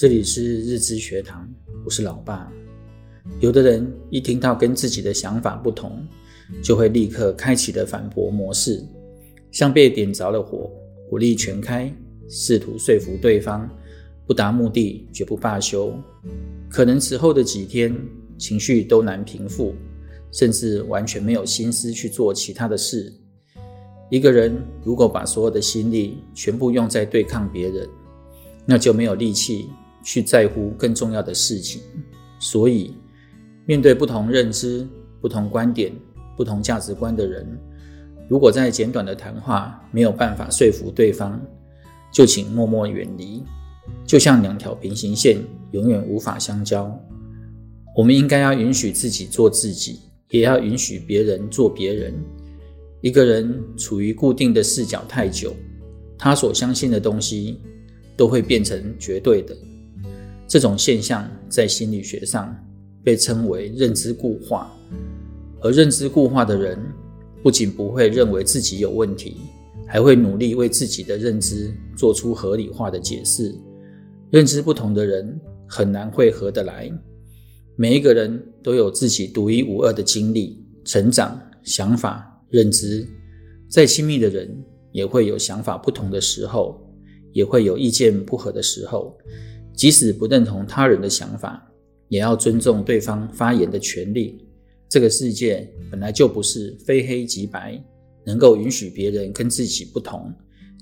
这里是日知学堂，我是老爸。有的人一听到跟自己的想法不同，就会立刻开启了反驳模式，像被点着了火，火力全开，试图说服对方，不达目的绝不罢休。可能此后的几天，情绪都难平复，甚至完全没有心思去做其他的事。一个人如果把所有的心力全部用在对抗别人，那就没有力气。去在乎更重要的事情，所以面对不同认知、不同观点、不同价值观的人，如果在简短的谈话没有办法说服对方，就请默默远离。就像两条平行线永远无法相交。我们应该要允许自己做自己，也要允许别人做别人。一个人处于固定的视角太久，他所相信的东西都会变成绝对的。这种现象在心理学上被称为认知固化，而认知固化的人不仅不会认为自己有问题，还会努力为自己的认知做出合理化的解释。认知不同的人很难会合得来。每一个人都有自己独一无二的经历、成长、想法、认知。再亲密的人也会有想法不同的时候，也会有意见不合的时候。即使不认同他人的想法，也要尊重对方发言的权利。这个世界本来就不是非黑即白，能够允许别人跟自己不同，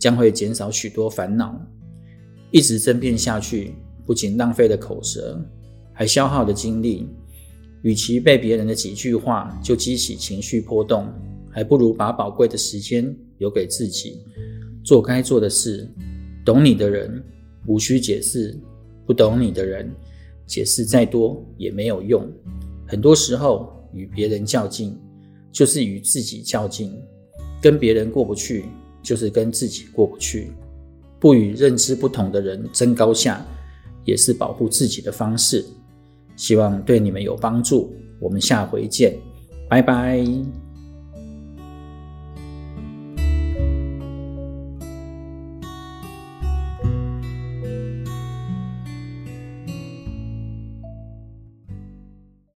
将会减少许多烦恼。一直争辩下去，不仅浪费了口舌，还消耗了精力。与其被别人的几句话就激起情绪波动，还不如把宝贵的时间留给自己，做该做的事。懂你的人，无需解释。不懂你的人，解释再多也没有用。很多时候，与别人较劲，就是与自己较劲；跟别人过不去，就是跟自己过不去。不与认知不同的人争高下，也是保护自己的方式。希望对你们有帮助。我们下回见，拜拜。